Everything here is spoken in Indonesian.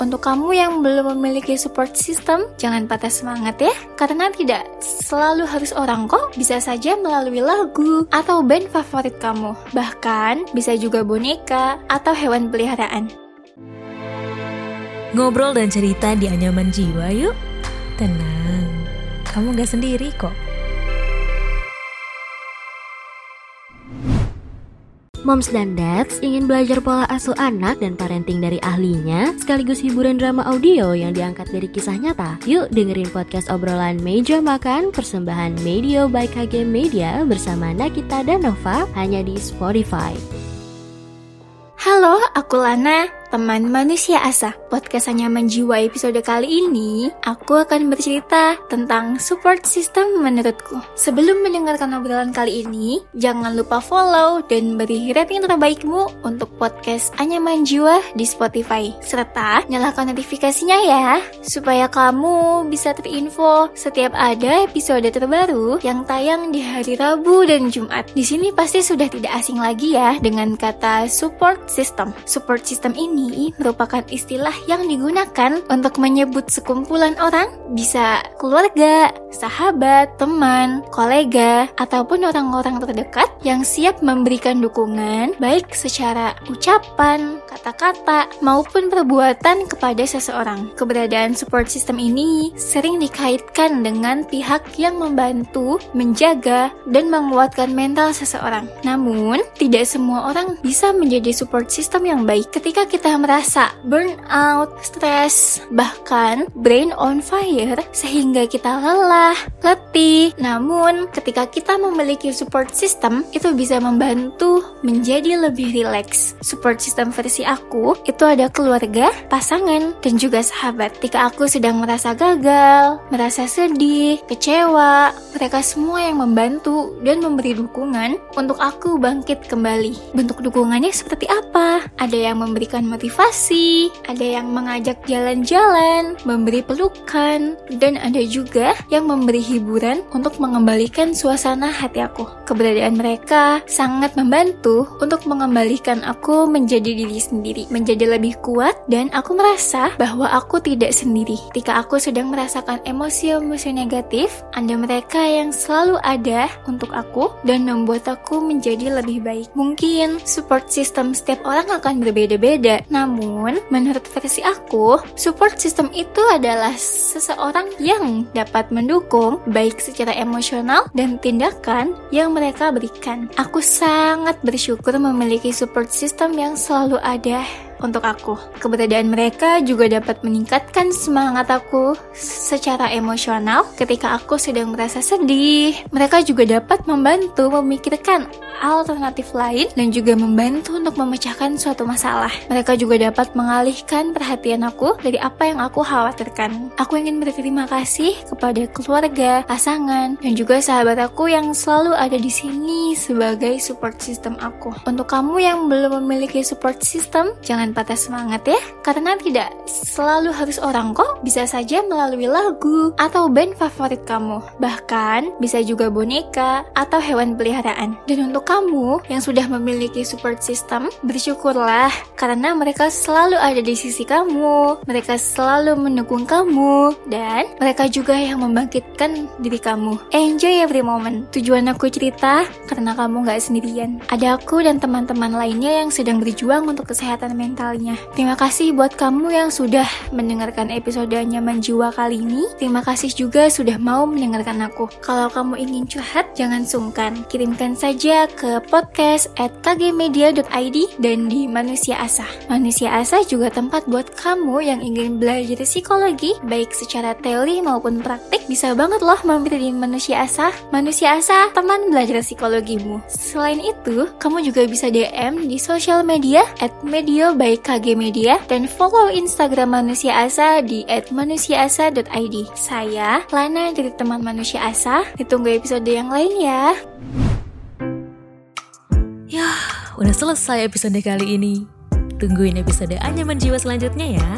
Untuk kamu yang belum memiliki support system, jangan patah semangat ya. Karena tidak selalu harus orang kok, bisa saja melalui lagu atau band favorit kamu. Bahkan bisa juga boneka atau hewan peliharaan. Ngobrol dan cerita di anyaman jiwa yuk. Tenang, kamu gak sendiri kok. Moms dan Dads ingin belajar pola asuh anak dan parenting dari ahlinya, sekaligus hiburan drama audio yang diangkat dari kisah nyata. Yuk dengerin podcast obrolan Meja Makan persembahan Media by KG Media bersama Nakita dan Nova hanya di Spotify. Halo, aku Lana teman manusia asa. Podcast hanya menjiwa episode kali ini, aku akan bercerita tentang support system menurutku. Sebelum mendengarkan obrolan kali ini, jangan lupa follow dan beri rating terbaikmu untuk podcast Anyaman Jiwa di Spotify. Serta nyalakan notifikasinya ya, supaya kamu bisa terinfo setiap ada episode terbaru yang tayang di hari Rabu dan Jumat. Di sini pasti sudah tidak asing lagi ya dengan kata support system. Support system ini ini merupakan istilah yang digunakan untuk menyebut sekumpulan orang, bisa keluarga, sahabat, teman, kolega, ataupun orang-orang terdekat yang siap memberikan dukungan baik secara ucapan, kata-kata, maupun perbuatan kepada seseorang. Keberadaan support system ini sering dikaitkan dengan pihak yang membantu, menjaga, dan menguatkan mental seseorang. Namun, tidak semua orang bisa menjadi support system yang baik ketika kita merasa burnout, stres, bahkan brain on fire sehingga kita lelah, letih. Namun, ketika kita memiliki support system, itu bisa membantu menjadi lebih rileks. Support system versi aku itu ada keluarga, pasangan, dan juga sahabat. Ketika aku sedang merasa gagal, merasa sedih, kecewa, mereka semua yang membantu dan memberi dukungan untuk aku bangkit kembali. Bentuk dukungannya seperti apa? Ada yang memberikan motivasi, ada yang mengajak jalan-jalan, memberi pelukan, dan ada juga yang memberi hiburan untuk mengembalikan suasana hati aku. Keberadaan mereka sangat membantu untuk mengembalikan aku menjadi diri sendiri, menjadi lebih kuat, dan aku merasa bahwa aku tidak sendiri. Ketika aku sedang merasakan emosi-emosi negatif, ada mereka yang selalu ada untuk aku dan membuat aku menjadi lebih baik. Mungkin support system setiap orang akan berbeda-beda, namun, menurut versi aku, support system itu adalah seseorang yang dapat mendukung baik secara emosional dan tindakan yang mereka berikan. Aku sangat bersyukur memiliki support system yang selalu ada 爹 untuk aku. Keberadaan mereka juga dapat meningkatkan semangat aku secara emosional ketika aku sedang merasa sedih. Mereka juga dapat membantu memikirkan alternatif lain dan juga membantu untuk memecahkan suatu masalah. Mereka juga dapat mengalihkan perhatian aku dari apa yang aku khawatirkan. Aku ingin berterima kasih kepada keluarga, pasangan, dan juga sahabat aku yang selalu ada di sini sebagai support system aku. Untuk kamu yang belum memiliki support system, jangan patah semangat ya, karena tidak selalu harus orang kok, bisa saja melalui lagu atau band favorit kamu. Bahkan bisa juga boneka atau hewan peliharaan. Dan untuk kamu yang sudah memiliki support system, bersyukurlah karena mereka selalu ada di sisi kamu, mereka selalu mendukung kamu, dan mereka juga yang membangkitkan diri kamu. Enjoy every moment. Tujuan aku cerita karena kamu gak sendirian. Ada aku dan teman-teman lainnya yang sedang berjuang untuk kesehatan mental mentalnya. Terima kasih buat kamu yang sudah mendengarkan episode Nyaman Jiwa kali ini. Terima kasih juga sudah mau mendengarkan aku. Kalau kamu ingin curhat, jangan sungkan. Kirimkan saja ke podcast at kgmedia.id dan di Manusia Asa. Manusia Asa juga tempat buat kamu yang ingin belajar psikologi, baik secara teori maupun praktik. Bisa banget loh mampir di Manusia Asa. Manusia Asa, teman belajar psikologimu. Selain itu, kamu juga bisa DM di sosial media at media by KG Media dan follow Instagram Manusia Asa di @manusiaasa.id. Saya Lana dari teman Manusia Asa. Ditunggu episode yang lain ya. Ya, udah selesai episode kali ini. Tungguin episode Anyaman Jiwa selanjutnya ya.